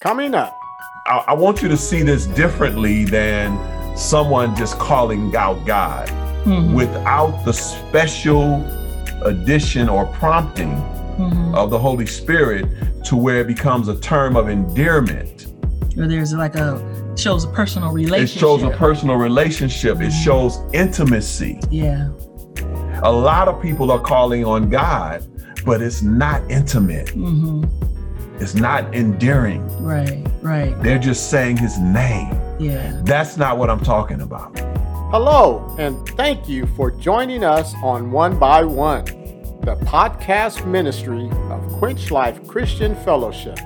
coming up. I, I want you to see this differently than someone just calling out God Mhm. without the special addition or prompting Mhm. of the Holy Spirit to where it becomes a term of endearment. Or there's like a shows a personal relationship. It relationship. shows a personal relationship, it shows intimacy. Yeah. A lot of people are calling on God, but it's not intimate, hmm it's not endearing. Right. Right. They're just saying his name. Yeah. That's not what I'm talking about. Hello, and thank you for joining us on One by One, the podcast ministry of Quench Life Christian Fellowship.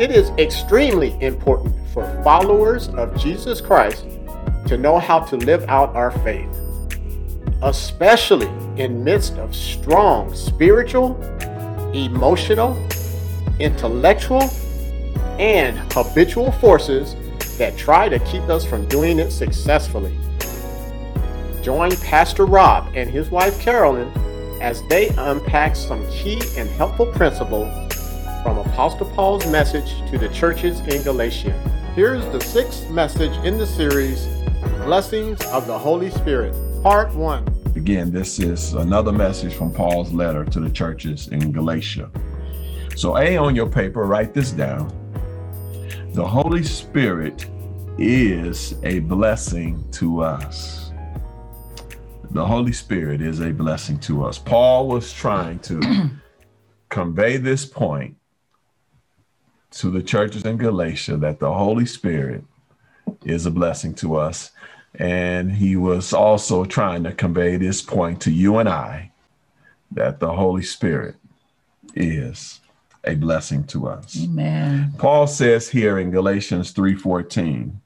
It is extremely important for followers of Jesus Christ to know how to live out our faith, especially in midst of strong spiritual, emotional, intellectual, and habitual forces that try to keep us from doing it successfully. Join Pastor Rob and his wife Carolyn as they unpack some key and helpful principles from Apostle Paul's message to the churches in Galatia. Here's the sixth message in the series Blessings of the Holy Spirit, Part 1. Again, this is another message from Paul's letter to the churches in Galatia. So, A, on your paper, write this down. The Holy Spirit is a blessing to us. The Holy Spirit is a blessing to us. Paul was trying to convey this point to the churches in Galatia that the Holy Spirit is a blessing to us. And he was also trying to convey this point to you and I that the Holy Spirit is a blessing to us. Amen. Paul says here in Galatians 3:14,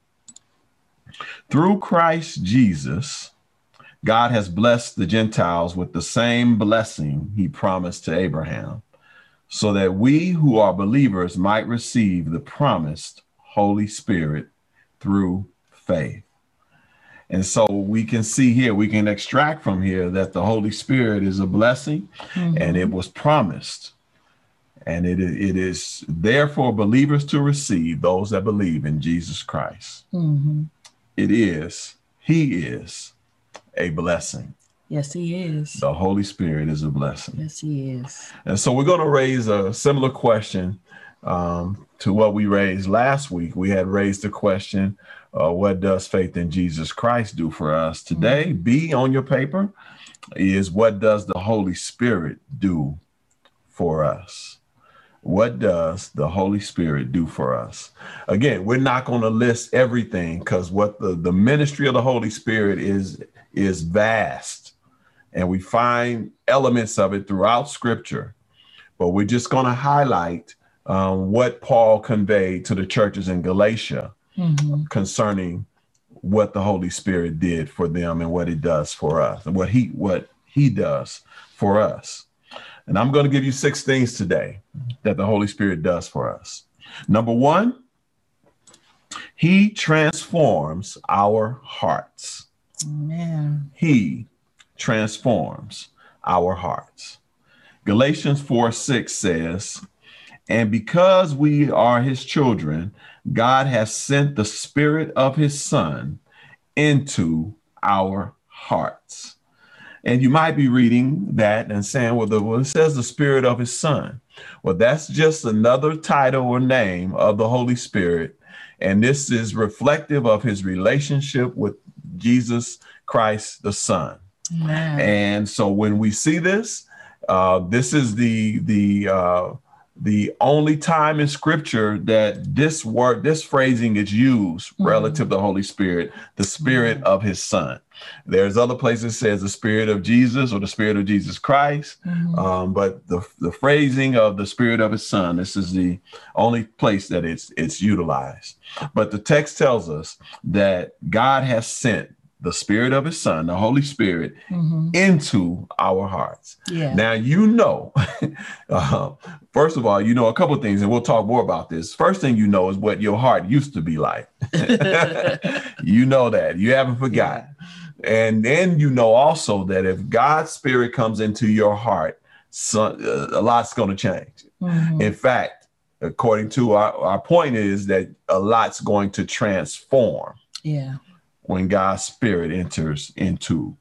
through Christ Jesus, God has blessed the Gentiles with the same blessing he promised to Abraham, so that we who are believers might receive the promised Holy Spirit through faith. And so we can see here, we can extract from here that the Holy Spirit is a blessing mm-hmm. and it was promised. And it, it is there for believers to receive, those that believe in Jesus Christ. hmm It is, He is a blessing. Yes, he is. The Holy Spirit is a blessing. Yes, he is. And so we're going to raise a similar question um, to what we raised last week. We had raised the question, uh, what does faith in Jesus Christ do for us? Today, B on your paper is what does the Holy Spirit do for us? What does the Holy Spirit do for us? Again, we're not going to list everything because what the, the ministry of the Holy Spirit is is vast. And we find elements of it throughout scripture. But we're just going to highlight um, what paul conveyed to the churches in galatia hmm concerning what the holy spirit did for them and what it does for us and what he what he does for us and i'm going to give you six things today that the holy spirit does for us number one he transforms our hearts Amen. he transforms our hearts. Galatians 4 6 says, And because we are his children, God has sent the spirit of his son into our hearts. And you might be reading that and saying, well, the, well, it says the spirit of his son. Well, that's just another title or name of the Holy Spirit. And this is reflective of his relationship with Jesus Christ the Son. Amen. And so when we see this, uh, this is the the uh, the only time in Scripture that this word, this phrasing is used Mhm. relative to the Holy Spirit, the Spirit Mhm. of His Son. There's other places it says the Spirit of Jesus or the Spirit of Jesus Christ, Mhm. um, but the the phrasing of the Spirit of His Son, this is the only place that it's it's utilized. But the text tells us that God has sent the Spirit of His Son, the Holy Spirit, Mhm. into our hearts. Yeah. Now, you know, uh, first of all, you know a couple of things, and we'll talk more about this. First thing you know is what your heart used to be like. you know that. You haven't forgot. And then you know also that if God's Spirit comes into your heart, so, uh, a lot's going to change. Mhm. In fact, according to our, our point is that a lot's going to transform Yeah. When God's spirit enters into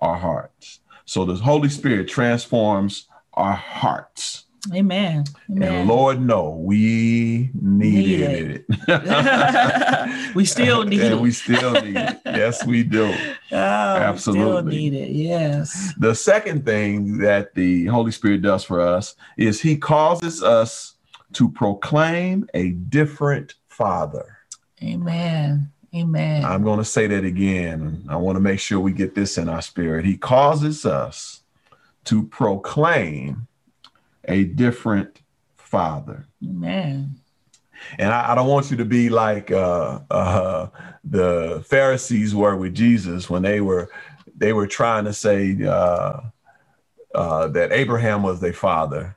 our hearts. So the Holy Spirit transforms our hearts. Amen. Amen. And Lord, no, we needed Need it. We still need and it. we still need it. Yes, we do. oh, Still absolutely. need it. Yes. The second thing that the Holy Spirit does for us is he causes us to proclaim a different Father. Amen. Amen. I'm going to say that again. I want to make sure we get this in our spirit. He causes us to proclaim a different Father. Amen. And I, I don't want you to be like uh, uh, the Pharisees were with Jesus when they were they were trying to say uh, uh, that Abraham was their father,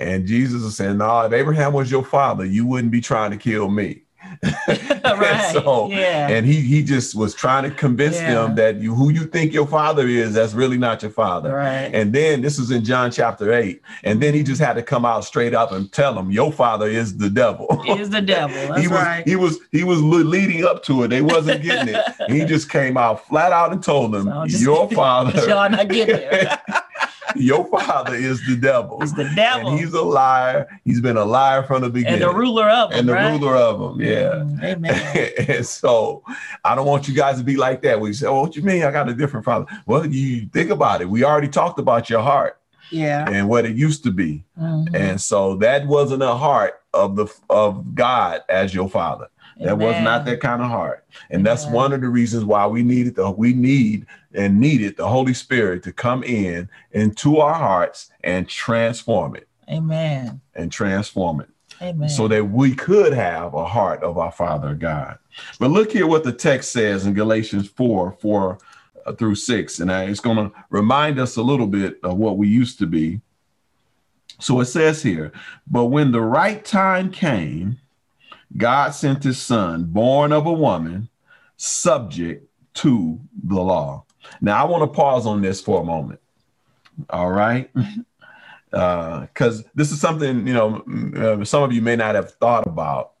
and Jesus is saying, "No, if Abraham was your father, you wouldn't be trying to kill me." right. so, yeah. and he he just was trying to convince Yeah. them that you who you think your father is, that's really not your father. right. And then this is in John chapter eight, and then he just had to come out straight up and tell them, "Your father is the devil." is the devil. That's he was right. he was he was leading up to it. They wasn't getting it. He just came out flat out and told them, So just- "Your father, Y'all not getting there. Your father is the devil, He's the devil. and he's a liar. He's been a liar from the beginning, and the ruler of them, and the right? ruler of them. Yeah." Mm, Amen. and so I don't want you guys to be like that. We say, Oh, what you mean? I got a different father. Well, you think about it. We already talked about your heart Yeah. and what it used to be. Mhm. And so that wasn't a heart of the of God as your father. That was not that kind of heart. And that's one of the reasons why we needed the we need and needed the Holy Spirit to come in into our hearts and transform it Amen. and transform it Amen. so that we could have a heart of our Father God. But look here what the text says in Galatians 4 4 uh, through 6. And it's going to remind us a little bit of what we used to be. So it says here, but when the right time came, God sent his son, born of a woman, subject to the law. Now, I want to pause on this for a moment. All right. Because this is something, you know, uh, some of you may not have thought about.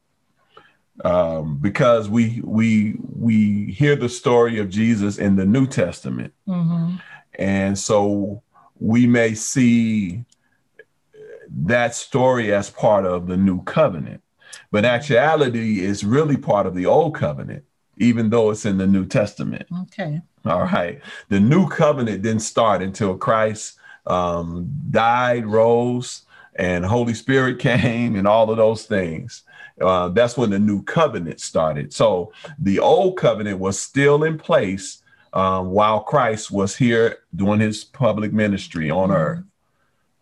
Um, because we we we hear the story of Jesus in the New Testament, Mhm. and so we may see that story as part of the new covenant. But actuality is really part of the old covenant, even though it's in the New Testament. Okay. All right. The new covenant didn't start until Christ um, died, rose, and Holy Spirit came, and all of those things. Uh, that's when the new covenant started. So the old covenant was still in place um, while Christ was here doing his public ministry on Mhm. earth.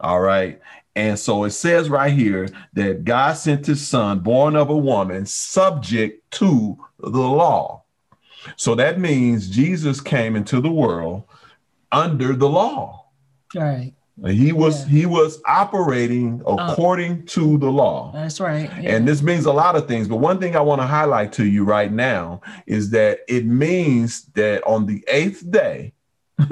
All right. And so it says right here that God sent his son, born of a woman, subject to the law. So that means Jesus came into the world under the law. Right. He was Yeah. he was operating uh, according to the law. That's right. Yeah. And this means a lot of things, but one thing I want to highlight to you right now is that it means that on the eighth day,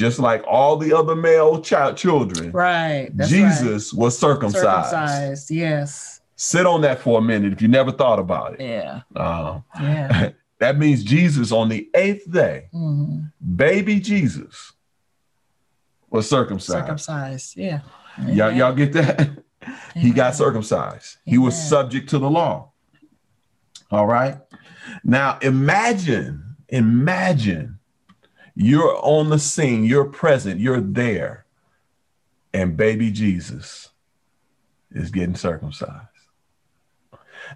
just like all the other male child children, right. That's right. Jesus was circumcised. circumcised. Yes. Sit on that for a minute if you never thought about it. Yeah. Uh, Yeah. that means Jesus on the eighth day, Mhm. baby Jesus was circumcised. Circumcised. Yeah. Y'all, y'all get that? He got circumcised. He was subject to the law. All right. Now imagine, imagine you're on the scene, you're present, you're there, and baby Jesus is getting circumcised.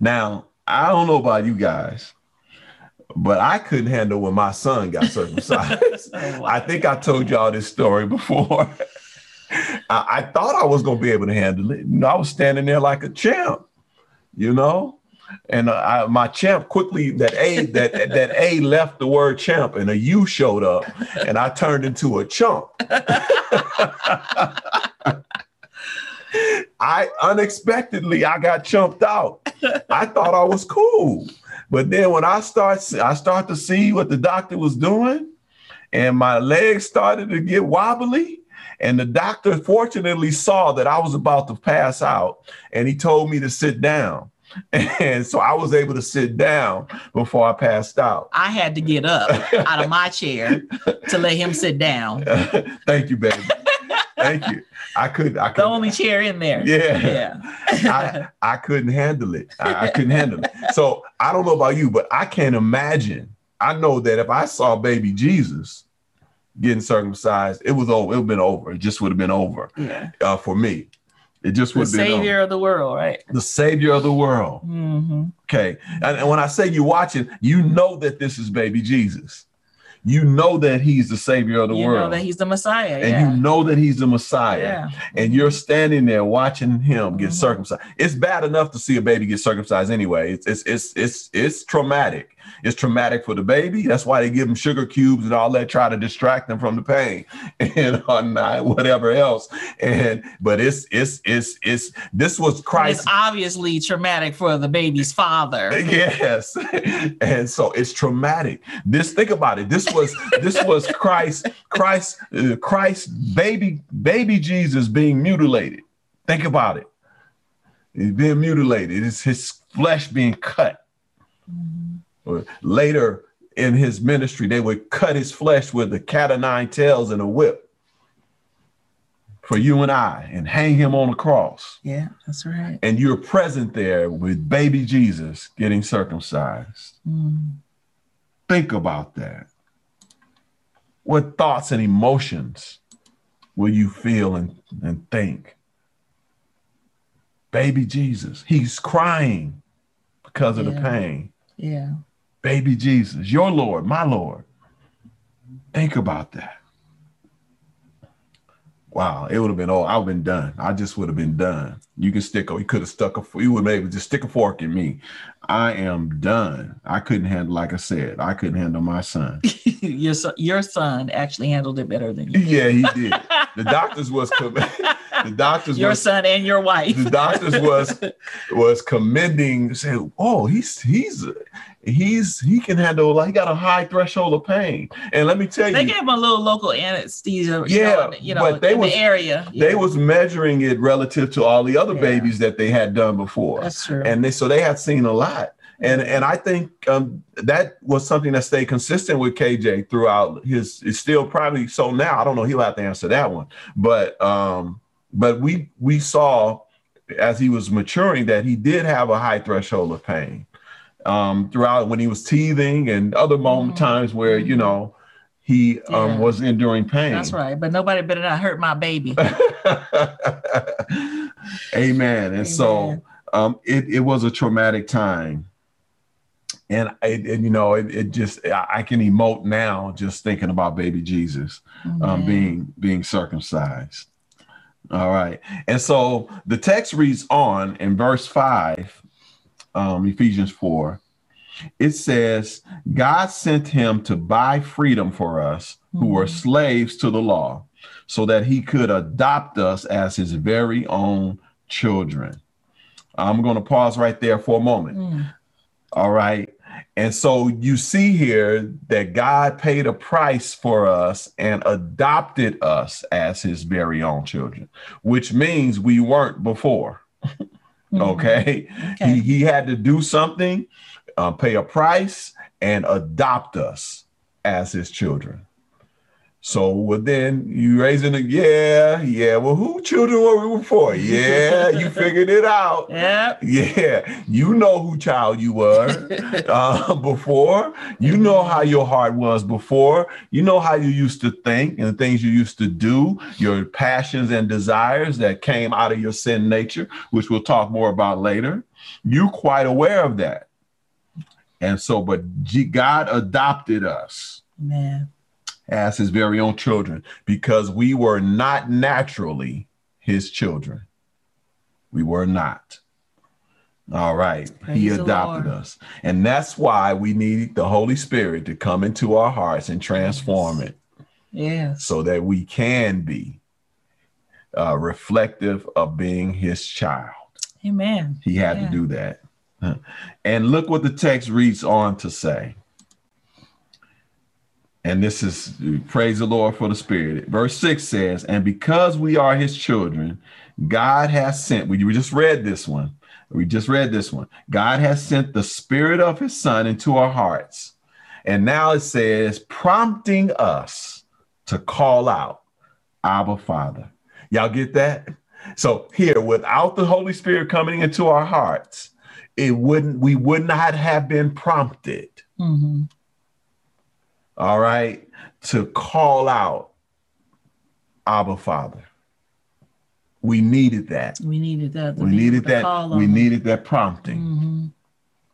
Now, I don't know about you guys, but I couldn't handle when my son got circumcised. Oh, wow. I think I told y'all this story before. I, I thought I was going to be able to handle it. You know, I was standing there like a champ, you know, and I, my champ quickly that A that that A left the word champ and a U showed up, and I turned into a chump. I unexpectedly I got chumped out. I thought I was cool, but then when I start I start to see what the doctor was doing, and my legs started to get wobbly, And the doctor fortunately saw that I was about to pass out and he told me to sit down. And so I was able to sit down before I passed out. I had to get up out of my chair to let him sit down. Thank you, baby. Thank you. I could I The could only chair in there. Yeah. Yeah. I, I couldn't handle it. I, I couldn't handle it. So I don't know about you, but I can't imagine. I know that if I saw baby Jesus getting circumcised, it was over. It would have been over. It just would have been over yeah. uh, for me. It just The would been over. savior of the world, right? the savior of the world. hmm Okay. And, and when I say you're watching, you know that this is baby Jesus. You know that he's the savior of the You world. You know that he's the Messiah. and yeah. you know that he's the Messiah. yeah. and you're standing there watching him get Mhm. circumcised. It's bad enough to see a baby get circumcised anyway. It's it's it's it's it's traumatic. It's traumatic for the baby. That's why they give them sugar cubes and all that, try to distract them from the pain and whatever else. And but it's it's it's it's this was Christ. It's obviously traumatic for the baby's father. Yes, and so it's traumatic. This think about it. This was this was Christ, Christ, uh, Christ, baby, baby Jesus being mutilated. Think about it. He's being mutilated. It's his flesh being cut. Or Later in his ministry, they would cut his flesh with a cat of nine tails and a whip for you and I, and hang him on a cross Yeah, that's right. and you're present there with baby Jesus getting circumcised. Mm. Think about that. What thoughts and emotions will you feel and, and think? Baby Jesus, he's crying because of the pain. Yeah. Baby Jesus, your Lord, my Lord. Think about that. Wow, it would have been oh, I would have been done. I just would have been done. You can stick, you could have stuck a, you would maybe just stick a fork in me. I am done. I couldn't handle, like I said, I couldn't handle my son. your son, your son actually handled it better than you. Yeah, he did. The doctors was, com- the doctors Your was, son and your wife. the doctors was was commending saying oh he's he's he's he can handle like he got a high threshold of pain and let me tell They you they gave him a little local anesthesia. Yeah, you know, but they in was- the area. they was measuring it relative to all the other Yeah. babies that they had done before That's true. and they so they had seen a lot and and i think um, that was something that stayed consistent with kj throughout his it's still probably so now i don't know he'll have to answer that one but um but we we saw as he was maturing that he did have a high threshold of pain um throughout when he was teething and other moment Mhm. times where you Mhm. know he um was enduring pain That's right. But nobody better not hurt my baby. Amen. And so um, it, it was a traumatic time. And, it, and you know, it, it just, I, I can emote now just thinking about baby Jesus um, being, being circumcised. All right. And so the text reads on in verse five, um, Ephesians 4. It says, God sent him to buy freedom for us who were Mhm. slaves to the law, so that he could adopt us as his very own children. I'm going to pause right there for a moment. Mm. All right. And so you see here that God paid a price for us and adopted us as his very own children, which means we weren't before. Mhm. Okay. Okay. He, he had to do something, uh, pay a price, and adopt us as his children. So well, then you raising it, yeah, yeah. Well, who children were we before? Yeah, you figured it out. Yeah, Yeah, you know who child you were uh, before. You know how your heart was before. You know how you used to think and the things you used to do, your passions and desires that came out of your sin nature, which we'll talk more about later. You're quite aware of that. And so, but God adopted us Man. As his very own children because we were not naturally his children. We were not. All right. he Praise the adopted us. And that's why we need the Holy Spirit to come into our hearts and transform Yes. it Yeah. so that we can be uh, reflective of being his child. Amen. He had Yeah. to do that. And look what the text reads on to say. And this is praise the Lord for the Spirit. Verse 6 says, And because we are his children, God has sent, we just read this one. We just read this one. God has sent the Spirit of his Son into our hearts. And now it says, prompting us to call out, Abba Father. Y'all get that? So here, without the Holy Spirit coming into our hearts, it wouldn't, we would not have been prompted. Mm-hmm all right, to call out Abba Father. We needed that. We needed that. We needed that. We him. needed that prompting mm-hmm.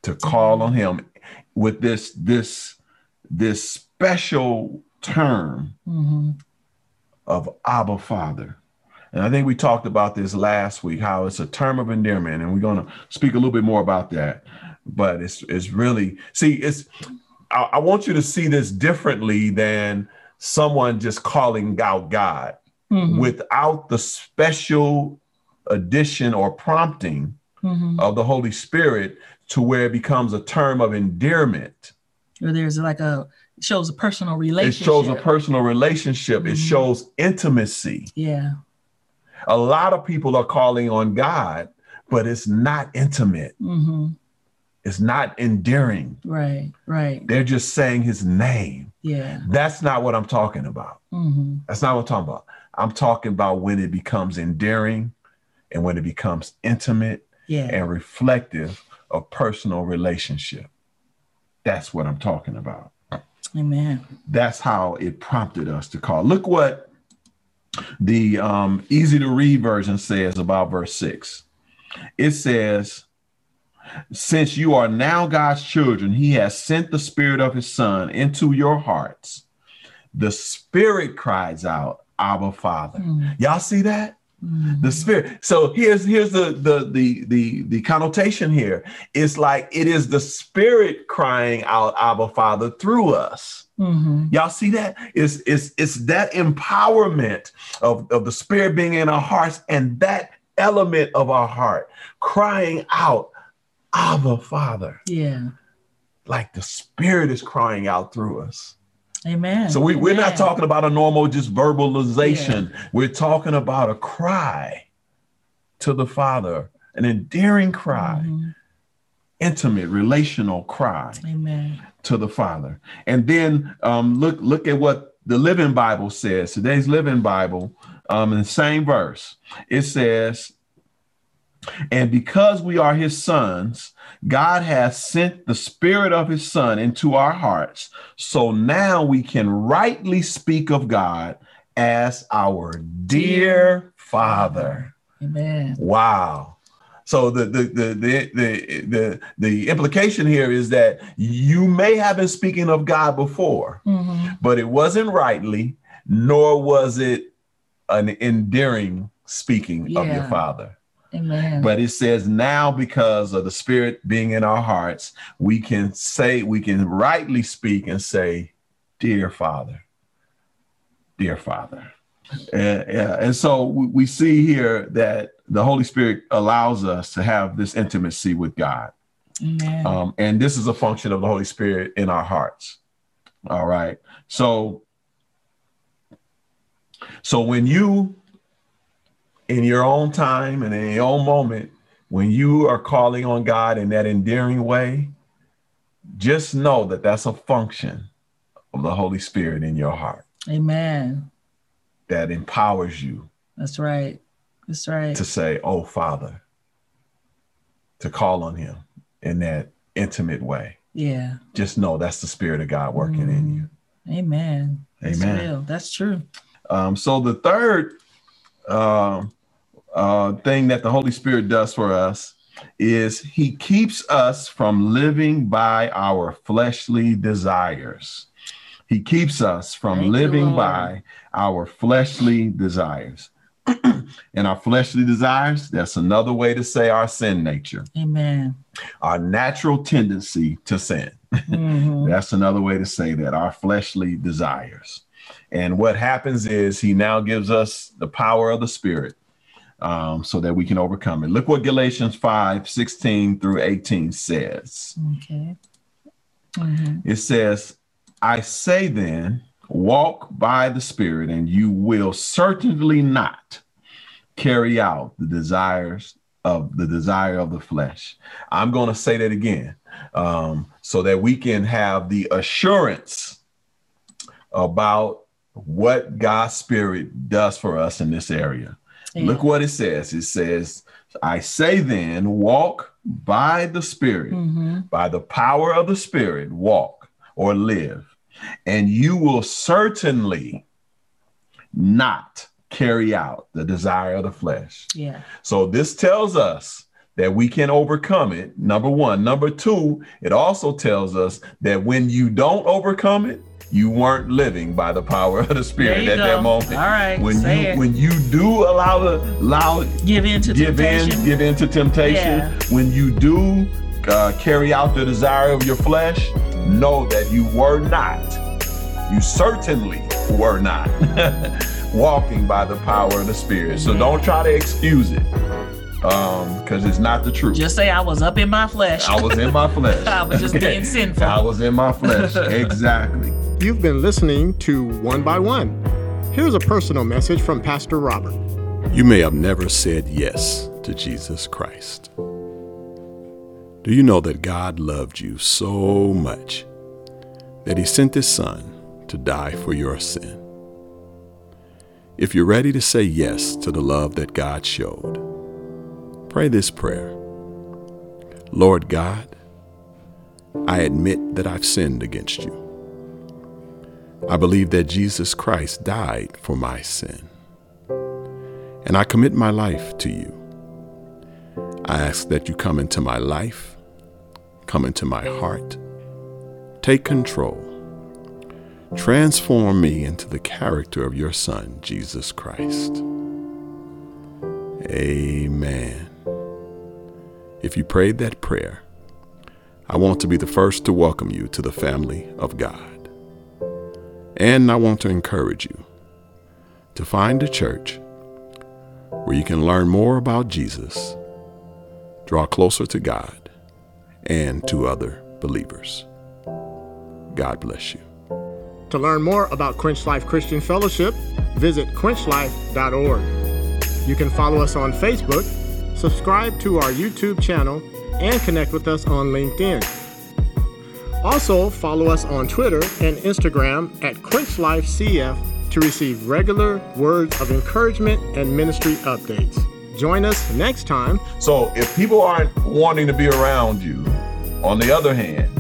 to call on him with this this this special term mm-hmm. of Abba Father. And I think we talked about this last week, how it's a term of endearment, and we're going to speak a little bit more about that. But it's it's really see it's I, I want you to see this differently than someone just calling out God mm-hmm. without the special addition or prompting mm-hmm. of the Holy Spirit to where it becomes a term of endearment. Or there's like a shows a personal relationship. It shows a personal relationship. Mm-hmm. It shows intimacy. Yeah. A lot of people are calling on God, but it's not intimate. Mm-hmm. It's not endearing. Right, right. They're just saying his name. Yeah. That's not what I'm talking about. Mm-hmm. That's not what I'm talking about. I'm talking about when it becomes endearing and when it becomes intimate yeah. and reflective of personal relationship. That's what I'm talking about. Amen. That's how it prompted us to call. Look what the um, easy to read version says about verse six. It says, since you are now God's children, he has sent the spirit of his son into your hearts. The spirit cries out, Abba Father. Mm. Y'all see that? Mm. The spirit. So here's here's the, the the the the connotation here. It's like it is the spirit crying out, Abba Father, through us. Mm-hmm. Y'all see that? It's, it's, it's that empowerment of, of the spirit being in our hearts and that element of our heart crying out, Abba, Father. Yeah. Like the Spirit is crying out through us. Amen. So we, we're not talking about a normal just verbalization. Yeah. We're talking about a cry to the Father, an endearing cry, mm-hmm. intimate, relational cry Amen. to the Father. And then um, look, look at what the Living Bible says. Today's Living Bible, um, in the same verse, it says, and because we are his sons, God has sent the spirit of his son into our hearts. So now we can rightly speak of God as our dear father. Amen. Wow. So the the the the the the, the implication here is that you may have been speaking of God before, mm-hmm. but it wasn't rightly, nor was it an endearing speaking yeah. of your father. Amen. But it says now because of the spirit being in our hearts, we can say, we can rightly speak and say, Dear Father, dear Father. And, and so we see here that the Holy Spirit allows us to have this intimacy with God. Um, and this is a function of the Holy Spirit in our hearts. All right. So, so when you in your own time and in your own moment, when you are calling on God in that endearing way, just know that that's a function of the Holy Spirit in your heart. Amen. That empowers you. That's right. That's right. To say, oh, Father, to call on Him in that intimate way. Yeah. Just know that's the Spirit of God working mm. in you. Amen. Amen. That's real. That's true. Um, so the third um, uh, thing that the Holy Spirit does for us is he keeps us from living by our fleshly desires. He keeps us from Thank living by our fleshly desires. and our fleshly desires, that's another way to say our sin nature. Amen. Our natural tendency to sin. Mm-hmm. that's another way to say that our fleshly desires. And what happens is he now gives us the power of the Spirit um, so that we can overcome it. Look what Galatians 5 16 through 18 says. Okay. Mm-hmm. It says, I say then, walk by the Spirit, and you will certainly not carry out the desires of the desire of the flesh. I'm going to say that again um, so that we can have the assurance about what God's Spirit does for us in this area. Yeah. Look what it says. It says, I say then, walk by the Spirit, mm-hmm. by the power of the Spirit, walk or live, and you will certainly not carry out the desire of the flesh. Yeah. So this tells us that we can overcome it. Number one. Number two, it also tells us that when you don't overcome it, you weren't living by the power of the spirit at go. that moment. All right. When you it. when you do allow the allow give in to give temptation. in give in to temptation. Yeah. When you do uh, carry out the desire of your flesh, know that you were not. You certainly were not walking by the power of the spirit. So don't try to excuse it um because it's not the truth just say i was up in my flesh i was in my flesh i was just being sinful i was in my flesh exactly You've been listening to One by One. Here's a personal message from Pastor Robert. You may have never said yes to Jesus Christ. Do you know that God loved you so much that He sent His Son to die for your sin? If you're ready to say yes to the love that God showed, pray this prayer Lord God, I admit that I've sinned against you. I believe that Jesus Christ died for my sin. And I commit my life to you. I ask that you come into my life, come into my heart, take control, transform me into the character of your Son, Jesus Christ. Amen. If you prayed that prayer, I want to be the first to welcome you to the family of God. And I want to encourage you to find a church where you can learn more about Jesus, draw closer to God, and to other believers. God bless you. To learn more about Quench Life Christian Fellowship, visit quenchlife.org. You can follow us on Facebook, subscribe to our YouTube channel, and connect with us on LinkedIn. Also, follow us on Twitter and Instagram at QuenchLifeCF to receive regular words of encouragement and ministry updates. Join us next time. So, if people aren't wanting to be around you, on the other hand,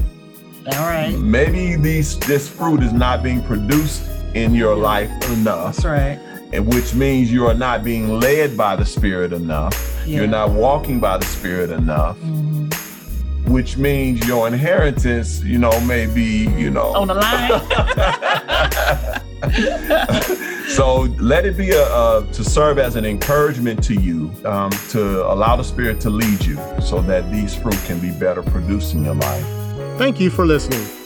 all right, maybe these this fruit is not being produced in your life enough. That's right. And which means you are not being led by the Spirit enough. Yeah. You're not walking by the Spirit enough. Mm-hmm which means your inheritance, you know, may be, you know, on the line. so let it be a, a, to serve as an encouragement to you um, to allow the Spirit to lead you, so that these fruit can be better produced in your life. Thank you for listening.